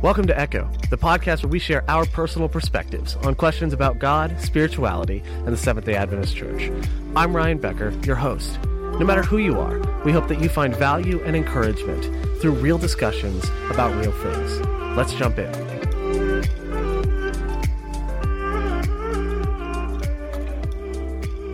Welcome to Echo, the podcast where we share our personal perspectives on questions about God, spirituality, and the Seventh day Adventist Church. I'm Ryan Becker, your host. No matter who you are, we hope that you find value and encouragement through real discussions about real things. Let's jump in.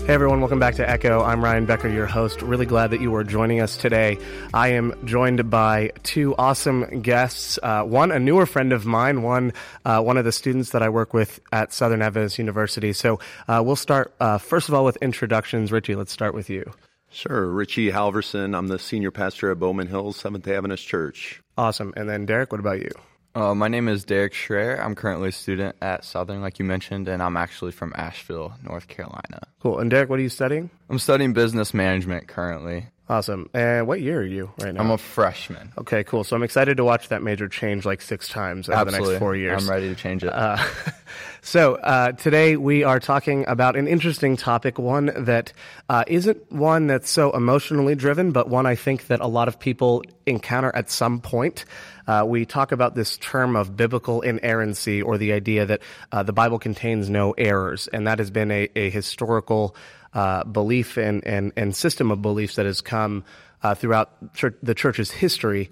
Hey everyone, welcome back to Echo. I'm Ryan Becker, your host. Really glad that you are joining us today. I am joined by two awesome guests. Uh, one, a newer friend of mine, one, uh, one of the students that I work with at Southern Adventist University. So uh, we'll start, uh, first of all, with introductions. Richie, let's start with you. Sure. Richie Halverson. I'm the senior pastor at Bowman Hills Seventh day Adventist Church. Awesome. And then Derek, what about you? Uh, my name is Derek Schreier. I'm currently a student at Southern, like you mentioned, and I'm actually from Asheville, North Carolina. Cool. And Derek, what are you studying? I'm studying business management currently. Awesome. And what year are you right now? I'm a freshman. Okay, cool. So I'm excited to watch that major change like six times over Absolutely. the next four years. I'm ready to change it. Uh, so uh, today we are talking about an interesting topic, one that uh, not one that's so emotionally driven, but one I think that a lot of people encounter at some point. Uh, we talk about this term of biblical inerrancy, or the idea that uh, the Bible contains no errors, and that has been a, a historical uh, belief and, and, and system of beliefs that has come uh, throughout church, the church's history.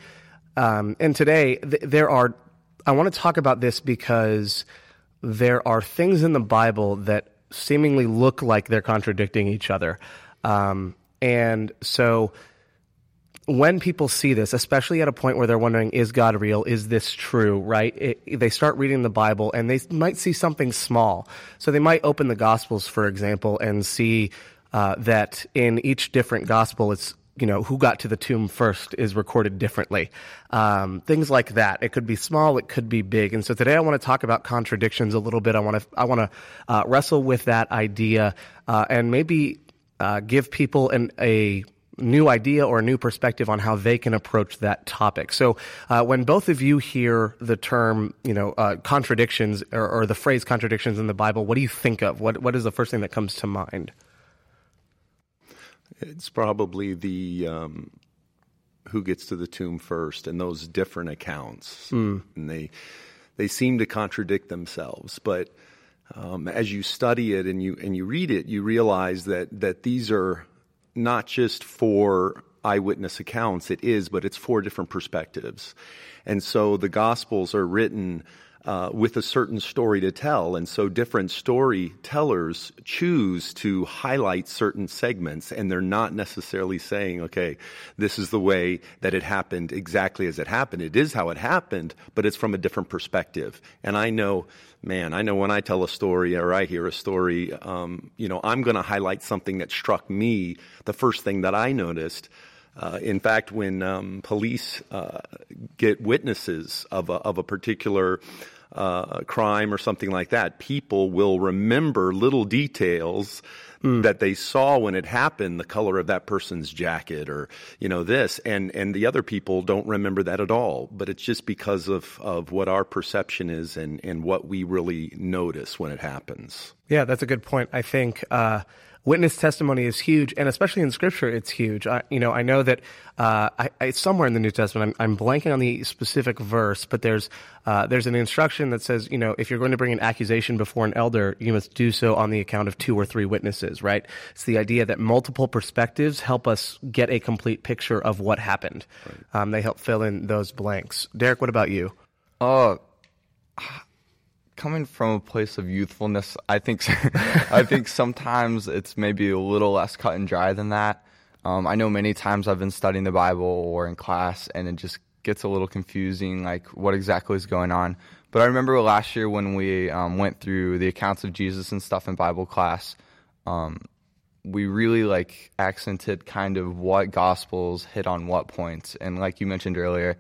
Um, and today, th- there are, I want to talk about this because there are things in the Bible that seemingly look like they're contradicting each other. Um, and so, when people see this, especially at a point where they're wondering, is God real? Is this true? Right? It, they start reading the Bible and they might see something small. So they might open the Gospels, for example, and see uh, that in each different Gospel, it's you know who got to the tomb first is recorded differently. Um, things like that. It could be small. It could be big. And so today I want to talk about contradictions a little bit. I want to I want to uh, wrestle with that idea uh, and maybe uh, give people an a new idea or a new perspective on how they can approach that topic. So, uh, when both of you hear the term, you know, uh, contradictions or, or, the phrase contradictions in the Bible, what do you think of? What What is the first thing that comes to mind? It's probably the um, who gets to the tomb first, and those different accounts, mm. and they they seem to contradict themselves, but. Um, as you study it and you and you read it, you realize that that these are not just for eyewitness accounts, it is, but it's four different perspectives. And so the Gospels are written uh, with a certain story to tell. And so different storytellers choose to highlight certain segments, and they're not necessarily saying, okay, this is the way that it happened exactly as it happened. It is how it happened, but it's from a different perspective. And I know man, I know when I tell a story or I hear a story, um, you know, I'm going to highlight something that struck me, the first thing that I noticed. Uh, in fact, when um, police uh, get witnesses of a, of a particular uh, crime or something like that, people will remember little details mm. that they saw when it happened, the color of that person's jacket or, you know, this. And, and the other people don't remember that at all. But it's just because of, of what our perception is and, and what we really notice when it happens. Yeah, that's a good point. I think, uh, witness testimony is huge, and especially in Scripture, it's huge. I, you know, I know that uh, I, I, somewhere in the New Testament, I'm, I'm, blanking on the specific verse, but there's uh, there's an instruction that says, you know, if you're going to bring an accusation before an elder, you must do so on the account of two or three witnesses. Right? It's the idea that multiple perspectives help us get a complete picture of what happened. Right. Um, they help fill in those blanks. Derek, what about you? Oh. Uh, coming from a place of youthfulness, I think I think sometimes it's maybe a little less cut and dry than that. Um, I know many times I've been studying the Bible or in class, and it just gets a little confusing, like what exactly is going on. But I remember last year when we um, went through the accounts of Jesus and stuff in Bible class, um, we really like accented kind of what gospels hit on what points, and like you mentioned earlier,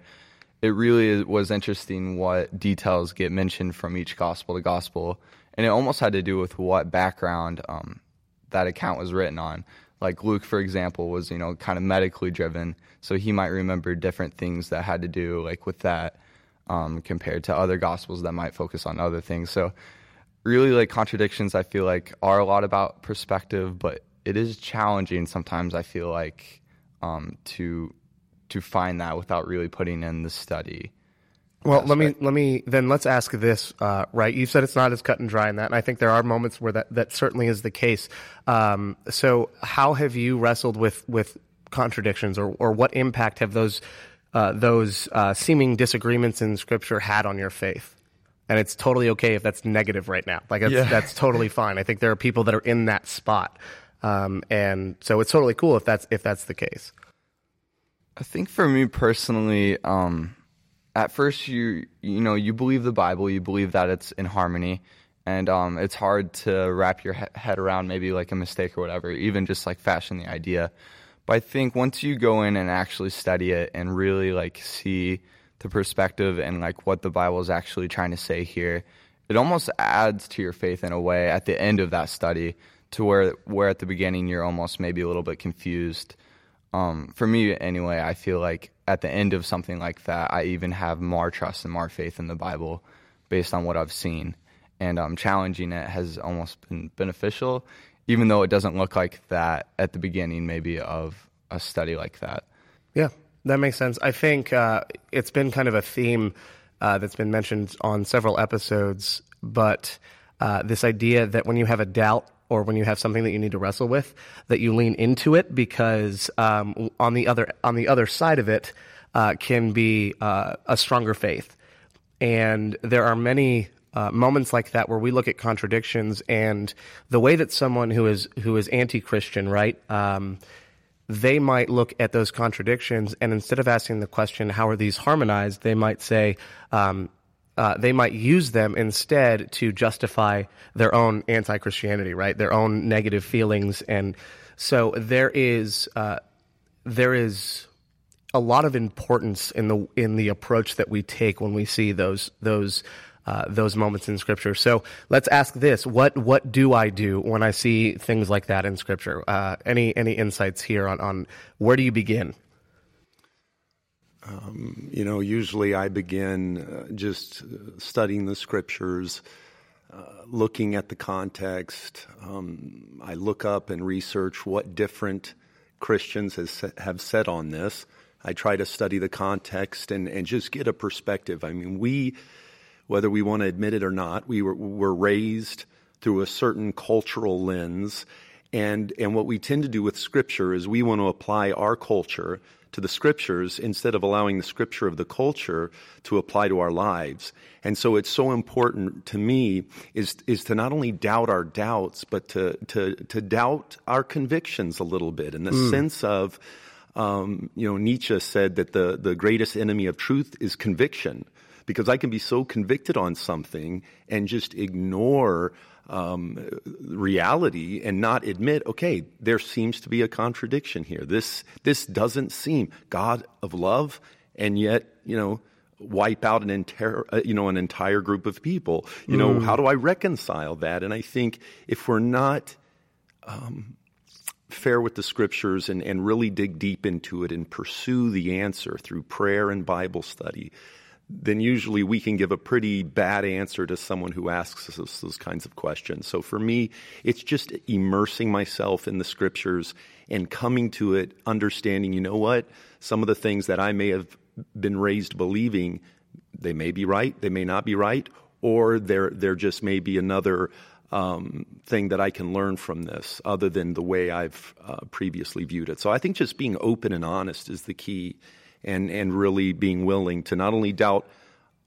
it really was interesting what details get mentioned from each gospel to gospel, and it almost had to do with what background um, that account was written on. Like Luke, for example, was you know kind of medically driven, so he might remember different things that had to do like with that um, compared to other gospels that might focus on other things. So really, like contradictions, I feel like are a lot about perspective, but it is challenging sometimes. I feel like um, to to find that without really putting in the study. Well, let me let me then let's ask this. Uh, right, you said it's not as cut and dry in that, and I think there are moments where that that certainly is the case. Um, so, how have you wrestled with with contradictions, or or what impact have those uh, those uh, seeming disagreements in Scripture had on your faith? And it's totally okay if that's negative right now. Like that's, Yeah. that's totally fine. I think there are people that are in that spot, um, and so it's totally cool if that's if that's the case. I think for me personally, um, at first you you know you believe the Bible, you believe that it's in harmony, and um, it's hard to wrap your he- head around maybe like a mistake or whatever, even just like fashion the idea. But I think once you go in and actually study it and really like see the perspective and like what the Bible is actually trying to say here, it almost adds to your faith in a way at the end of that study to where where at the beginning you're almost maybe a little bit confused um, for me anyway, I feel like at the end of something like that, I even have more trust and more faith in the Bible based on what I've seen. And um, challenging it has almost been beneficial, even though it doesn't look like that at the beginning, maybe, of a study like that. Yeah, that makes sense. I think uh, it's been kind of a theme uh, that's been mentioned on several episodes, but uh, this idea that when you have a doubt or when you have something that you need to wrestle with, that you lean into it because um, on the other on the other side of it uh, can be uh, a stronger faith. And there are many uh, moments like that where we look at contradictions and the way that someone who is who is anti-Christian, right? Um, they might look at those contradictions and instead of asking the question, how are these harmonized, they might say, um, uh, they might use them instead to justify their own anti Christianity, right? Their own negative feelings. And so there is, uh, there is a lot of importance in the in the approach that we take when we see those those uh, those moments in Scripture. So let's ask this: what what do I do when I see things like that in Scripture? Uh, any any insights here on on where do you begin? You know, usually I begin uh, just uh, studying the scriptures, uh, looking at the context. Um, I look up and research what different Christians has, have said on this. I try to study the context and, and just get a perspective. I mean, we, whether we want to admit it or not, we were, were raised through a certain cultural lens. And, and what we tend to do with Scripture is we want to apply our culture to the Scriptures instead of allowing the Scripture of the culture to apply to our lives. And so it's so important to me is, is to not only doubt our doubts, but to, to, to doubt our convictions a little bit in the sense of, um, you know, Nietzsche said that the, the greatest enemy of truth is conviction because I can be so convicted on something and just ignore um, reality and not admit, okay, there seems to be a contradiction here. This this doesn't seem God of love, and yet you know wipe out an entire uh, you know an entire group of people. You know how do I reconcile that? And I think if we're not fair with the scriptures and, and really dig deep into it and pursue the answer through prayer and Bible study, then usually we can give a pretty bad answer to someone who asks us those kinds of questions. So for me, it's just immersing myself in the scriptures and coming to it, understanding, you know what, some of the things that I may have been raised believing, they may be right, they may not be right, or there there just may be another um, thing that I can learn from this other than the way I've uh, previously viewed it. So I think just being open and honest is the key, and and really being willing to not only doubt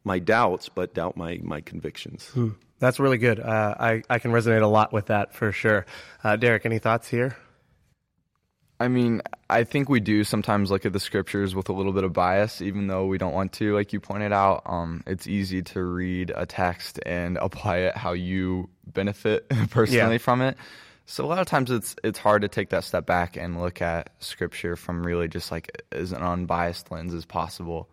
my doubts but doubt my my convictions. That's really good. Uh, I I can resonate a lot with that for sure. Uh, Derek, any thoughts here? I mean, I think we do sometimes look at the scriptures with a little bit of bias, even though we don't want to. Like you pointed out, um, it's easy to read a text and apply it how you benefit personally Yeah. from it. So a lot of times it's it's hard to take that step back and look at scripture from really just like as an unbiased lens as possible.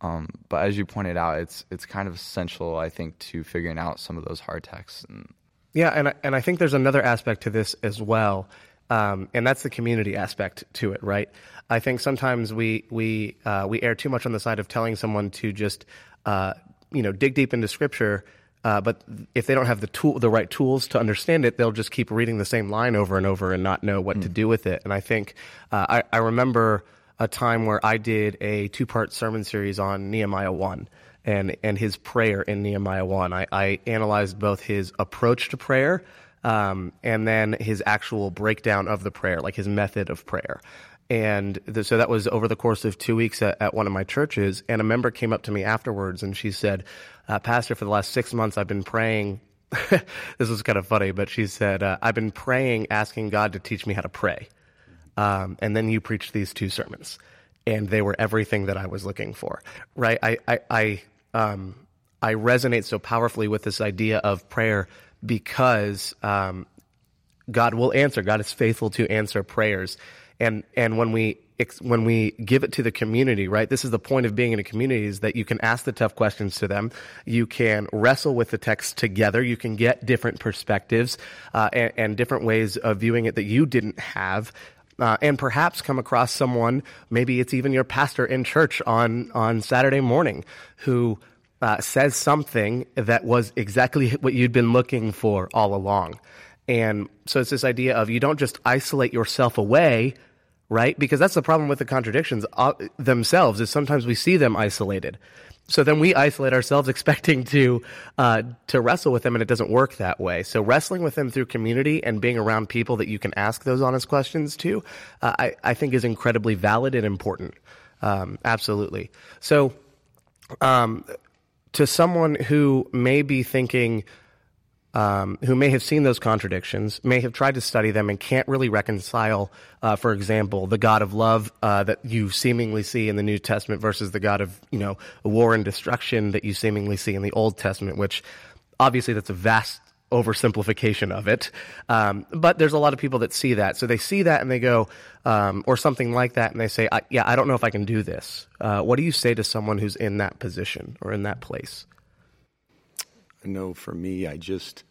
Um, but as you pointed out, it's it's kind of essential, I think, to figuring out some of those hard texts. And Yeah, and I, and I think there's another aspect to this as well, um, and that's the community aspect to it, right? I think sometimes we we uh, we err too much on the side of telling someone to just uh, you know dig deep into Scripture, uh, but if they don't have the tool the right tools to understand it, they'll just keep reading the same line over and over and not know what to do with it. And I think uh, I, I remember a time where I did a two part sermon series on Nehemiah one and and his prayer in Nehemiah one. I, I analyzed both his approach to prayer um, and then his actual breakdown of the prayer, like his method of prayer. And the, so that was over the course of two weeks at, at, one of my churches. And a member came up to me afterwards and she said, uh, Pastor, for the last six months, I've been praying. this was kind of funny, but she said, uh, I've been praying, asking God to teach me how to pray. Um, and then you preached these two sermons, and they were everything that I was looking for, right? I, I, I, um, I resonate so powerfully with this idea of prayer because um, God will answer. God is faithful to answer prayers, and and when we when we give it to the community, right? This is the point of being in a community is that you can ask the tough questions to them. You can wrestle with the text together. You can get different perspectives uh, and, and different ways of viewing it that you didn't have. Uh, and perhaps come across someone, maybe it's even your pastor in church on, on Saturday morning, who uh, says something that was exactly what you'd been looking for all along. And so it's this idea of you don't just isolate yourself away, right? Because that's the problem with the contradictions uh, themselves is sometimes we see them isolated. So then we isolate ourselves expecting to uh, to wrestle with them, and it doesn't work that way. So wrestling with them through community and being around people that you can ask those honest questions to, uh, I, I think is incredibly valid and important. Um, absolutely. So um, to someone who may be thinking, um, who may have seen those contradictions, may have tried to study them, and can't really reconcile, uh, for example, the God of love uh, that you seemingly see in the New Testament versus the God of you know war and destruction that you seemingly see in the Old Testament, which obviously that's a vast oversimplification of it. Um, but there's a lot of people that see that. So they see that and they go, um, or something like that, and they say, I, yeah, I don't know if I can do this. Uh, what do you say to someone who's in that position or in that place? Know for me, I just,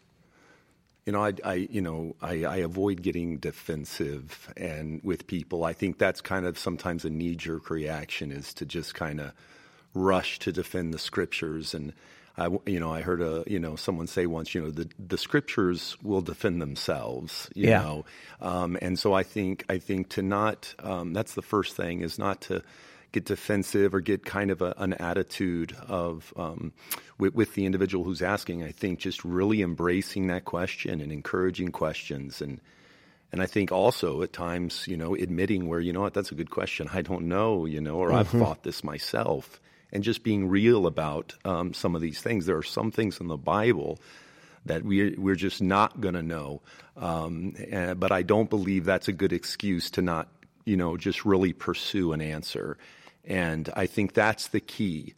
you know, I, I you know, I, I, avoid getting defensive and with people. I think that's kind of sometimes a knee jerk reaction is to just kind of rush to defend the scriptures and I, you know, I heard a, you know, someone say once, you know, the, the scriptures will defend themselves, you yeah. know, um, and so I think, I think to not, um, that's the first thing is not to get defensive or get kind of a, an attitude of um, with, with, the individual who's asking. I think just really embracing that question and encouraging questions and. And I think also at times, you know, admitting where, you know what, that's a good question. I don't know, you know, or mm-hmm. I've thought this myself and just being real about um, some of these things. There are some things in the Bible that we we're just not going to know, um, and, but I don't believe that's a good excuse to not you know just really pursue an answer. And I think that's the key.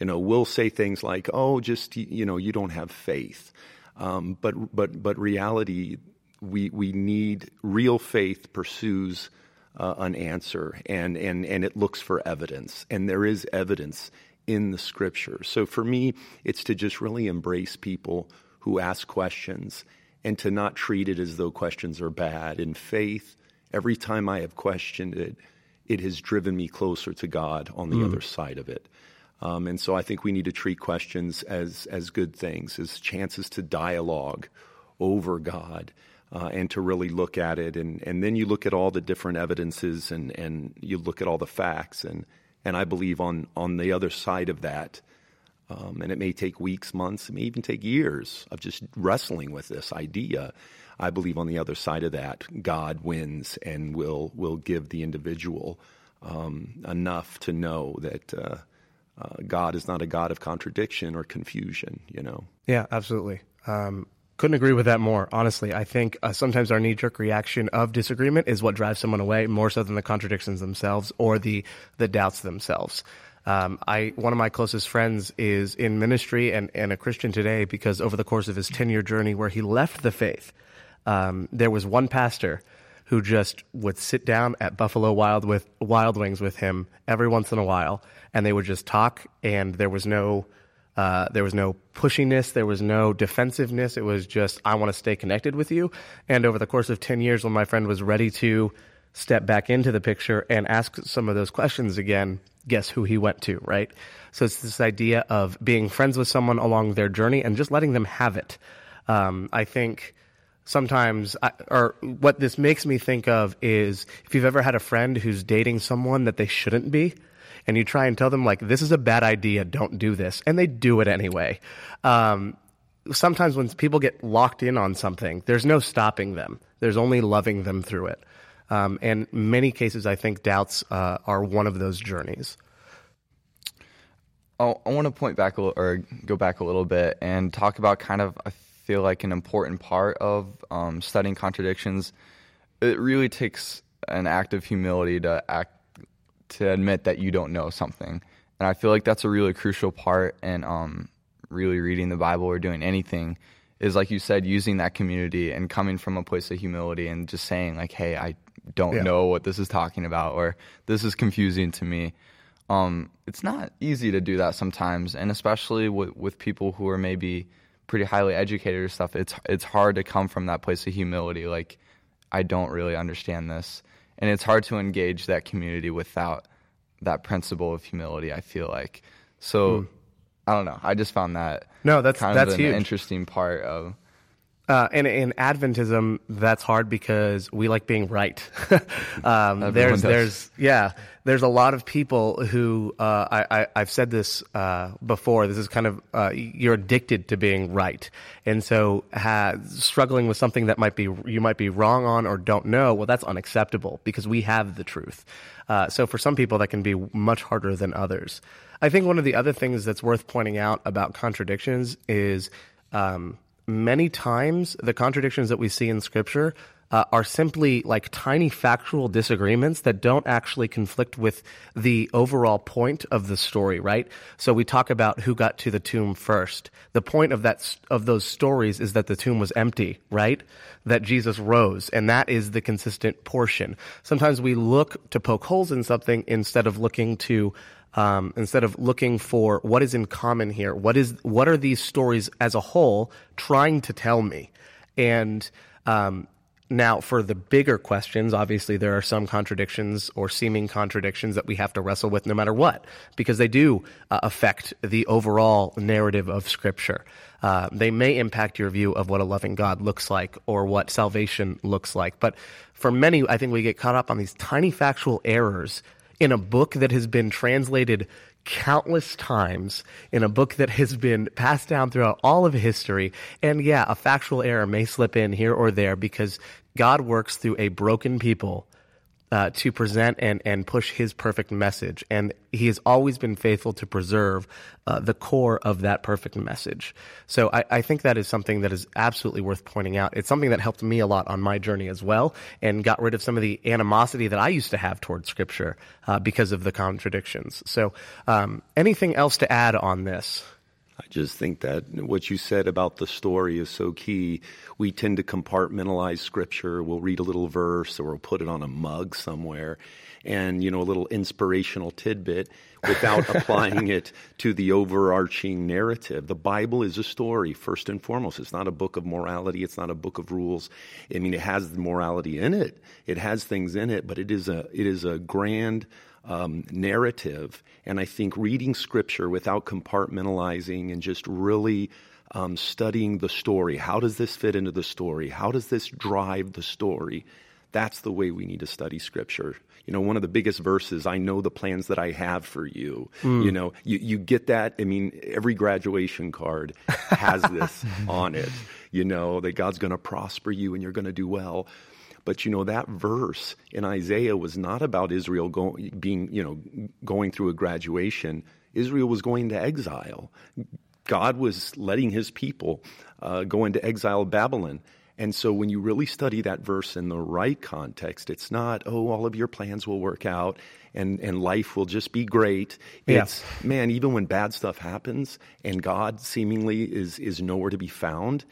You know, we'll say things like, "Oh, just you know, you don't have faith," um, but but but reality, we we need real faith pursues uh, an answer and, and, and it looks for evidence. And there is evidence in the scripture. So for me, it's to just really embrace people who ask questions and to not treat it as though questions are bad. In faith, every time I have questioned it, it has driven me closer to God on the mm. other side of it. Um, and so I think we need to treat questions as, as good things, as chances to dialogue over God uh, and to really look at it. And, and then you look at all the different evidences and, and you look at all the facts. And, and I believe on, on the other side of that, um, and it may take weeks, months, it may even take years of just wrestling with this idea. I believe on the other side of that, God wins and will will give the individual um, enough to know that uh, uh, God is not a God of contradiction or confusion. You know. Yeah, absolutely. Um, couldn't agree with that more. Honestly, I think uh, sometimes our knee jerk reaction of disagreement is what drives someone away more so than the contradictions themselves or the the doubts themselves. Um, I one of my closest friends is in ministry and, and a Christian today because over the course of his ten year journey where he left the faith, um, there was one pastor who just would sit down at Buffalo Wild with Wild Wings with him every once in a while, and they would just talk, and there was no uh, there was no pushiness. There was no defensiveness. It was just, I want to stay connected with you. And over the course of 10 years, when my friend was ready to step back into the picture and ask some of those questions again, guess who he went to, right? So it's this idea of being friends with someone along their journey and just letting them have it. Um, I think sometimes, I, or what this makes me think of is if you've ever had a friend who's dating someone that they shouldn't be, and you try and tell them like this is a bad idea, don't do this, and they do it anyway. Um, sometimes when people get locked in on something, there's no stopping them. There's only loving them through it. Um, and many cases, I think doubts uh, are one of those journeys. Oh, I want to point back a, or go back a little bit and talk about kind of I feel like an important part of um, studying contradictions. It really takes an act of humility to act to admit that you don't know something, and I feel like that's a really crucial part in um, really reading the Bible or doing anything. Is like you said, using that community and coming from a place of humility and just saying like, "Hey, I don't yeah. know what this is talking about," or "This is confusing to me." Um, it's not easy to do that sometimes, and especially with, with people who are maybe pretty highly educated or stuff. It's it's hard to come from that place of humility, like I don't really understand this, and it's hard to engage that community without that principle of humility. I feel like so. Mm. I don't know. I just found that no, that's kind that's of an huge. interesting part of uh, and in Adventism, that's hard because we like being right. um, there's, there's, yeah, there's a lot of people who uh, I, I, have said this uh, before. This is kind of uh, you're addicted to being right, and so struggling with something that might be you might be wrong on or don't know. Well, that's unacceptable because we have the truth. Uh, so for some people, that can be much harder than others. I think one of the other things that's worth pointing out about contradictions is. Um, many times the contradictions that we see in Scripture uh, are simply like tiny factual disagreements that don't actually conflict with the overall point of the story, right? So we talk about who got to the tomb first. The point of that of those stories is that the tomb was empty, right? That Jesus rose, and that is the consistent portion. Sometimes we look to poke holes in something instead of looking to um, instead of looking for what is in common here. What is what are these stories as a whole trying to tell me? And um, now, for the bigger questions, obviously there are some contradictions or seeming contradictions that we have to wrestle with no matter what, because they do uh, affect the overall narrative of Scripture. Uh, they may impact your view of what a loving God looks like or what salvation looks like. But for many, I think we get caught up on these tiny factual errors in a book that has been translated countless times in a book that has been passed down throughout all of history. And yeah, a factual error may slip in here or there because God works through a broken people uh, to present and, and push his perfect message. And he has always been faithful to preserve uh, the core of that perfect message. So I, I, think that is something that is absolutely worth pointing out. It's something that helped me a lot on my journey as well and got rid of some of the animosity that I used to have towards scripture uh, because of the contradictions. So um, anything else to add on this? I just think that what you said about the story is so key. We tend to compartmentalize scripture. We'll read a little verse or we'll put it on a mug somewhere and, you know, a little inspirational tidbit without applying it to the overarching narrative. The Bible is a story, first and foremost. It's not a book of morality. It's not a book of rules. I mean, it has morality in it. It has things in it, but it is a, it is a grand, um, narrative. And I think reading scripture without compartmentalizing and just really um, studying the story how does this fit into the story? How does this drive the story? That's the way we need to study scripture. You know, one of the biggest verses, I know the plans that I have for you. Mm. You know, you, you get that. I mean, every graduation card has this on it, you know, that God's going to prosper you and you're going to do well. But you know that verse in Isaiah was not about Israel going, being, you know, going through a graduation. Israel was going to exile. God was letting His people uh, go into exile Babylon. And so when you really study that verse in the right context, it's not, oh, all of your plans will work out and, and life will just be great. Yeah. It's, man, even when bad stuff happens and God seemingly is, is nowhere to be found,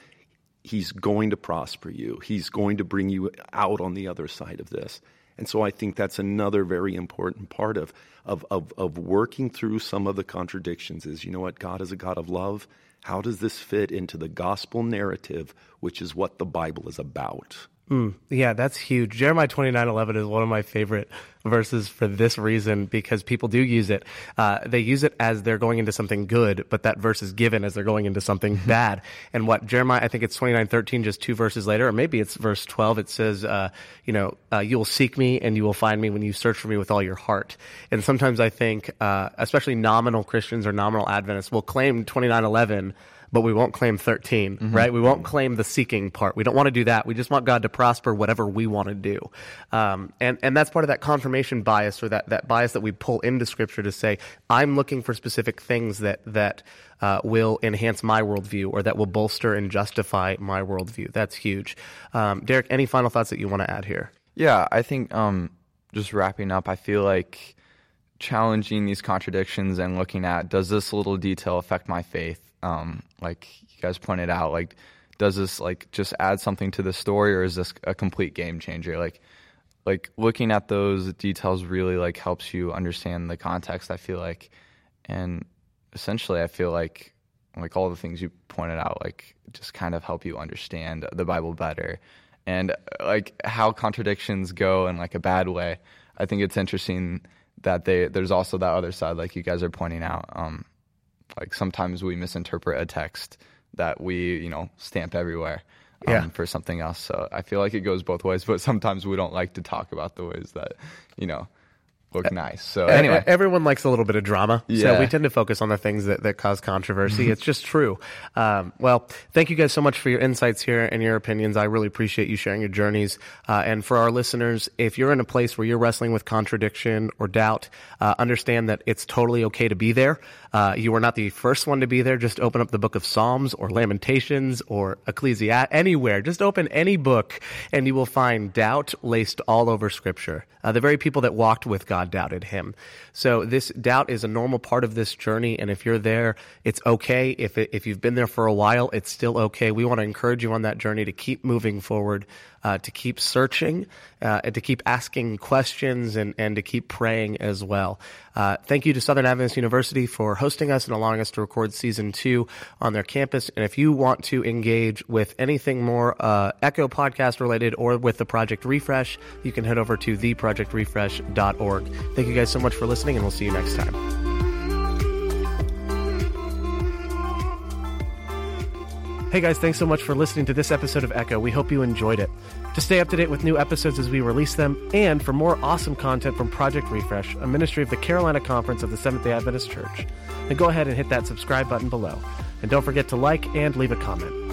He's going to prosper you. He's going to bring you out on the other side of this. And so I think that's another very important part of, of, of, of working through some of the contradictions is, you know what, God is a God of love. How does this fit into the gospel narrative, which is what the Bible is about? Mm, yeah, that's huge. Jeremiah twenty nine eleven is one of my favorite verses for this reason because people do use it. Uh, they use it as they're going into something good, but that verse is given as they're going into something Mm-hmm. bad. And what Jeremiah, I think it's twenty nine thirteen, just two verses later, or maybe it's verse twelve. It says, uh, you know, uh, you will seek me and you will find me when you search for me with all your heart. And sometimes I think, uh, especially nominal Christians or nominal Adventists, will claim twenty nine eleven but we won't claim 13, right? We won't claim the seeking part. We don't want to do that. We just want God to prosper whatever we want to do. Um, and, and that's part of that confirmation bias or that, that bias that we pull into scripture to say, I'm looking for specific things that, that, uh, will enhance my worldview or that will bolster and justify my worldview. That's huge. Um, Derek, any final thoughts that you want to add here? Yeah, I think um, just wrapping up, I feel like challenging these contradictions and looking at does this little detail affect my faith? Um, like you guys pointed out, like does this like just add something to the story, or is this a complete game changer? Like, like looking at those details really like helps you understand the context. I feel like, and essentially, I feel like like all the things you pointed out, like just kind of help you understand the Bible better, and like how contradictions go in like a bad way. I think it's interesting that they there's also that other side, like you guys are pointing out. Um, like sometimes we misinterpret a text that we you know stamp everywhere um, Yeah. for something else. So I feel like it goes both ways, but sometimes we don't like to talk about the ways that you know look nice. So anyway, everyone likes a little bit of drama, so Yeah. we tend to focus on the things that, that cause controversy. it's just true. Um, well, thank you guys so much for your insights here and your opinions. I really appreciate you sharing your journeys. Uh, and for our listeners, if you're in a place where you're wrestling with contradiction or doubt, uh, understand that it's totally okay to be there. Uh, you are not the first one to be there. Just open up the book of Psalms or Lamentations or Ecclesiastes, anywhere. Just open any book and you will find doubt laced all over Scripture. Uh, the very people that walked with God doubted him. So this doubt is a normal part of this journey. And if you're there, it's okay. If, it, if you've been there for a while, it's still okay. We want to encourage you on that journey to keep moving forward, uh, to keep searching, uh, and to keep asking questions and, and to keep praying as well. Uh, thank you to Southern Adventist University for hosting us and allowing us to record season two on their campus. And if you want to engage with anything more uh, Echo podcast related or with the Project Refresh, you can head over to theprojectrefresh.org. Thank you guys so much for listening, and we'll see you next time. Hey guys, thanks so much for listening to this episode of Echo. We hope you enjoyed it. To stay up to date with new episodes as we release them, and for more awesome content from Project Refresh, a ministry of the Carolina Conference of the Seventh day Adventist Church, then go ahead and hit that subscribe button below. And don't forget to like and leave a comment.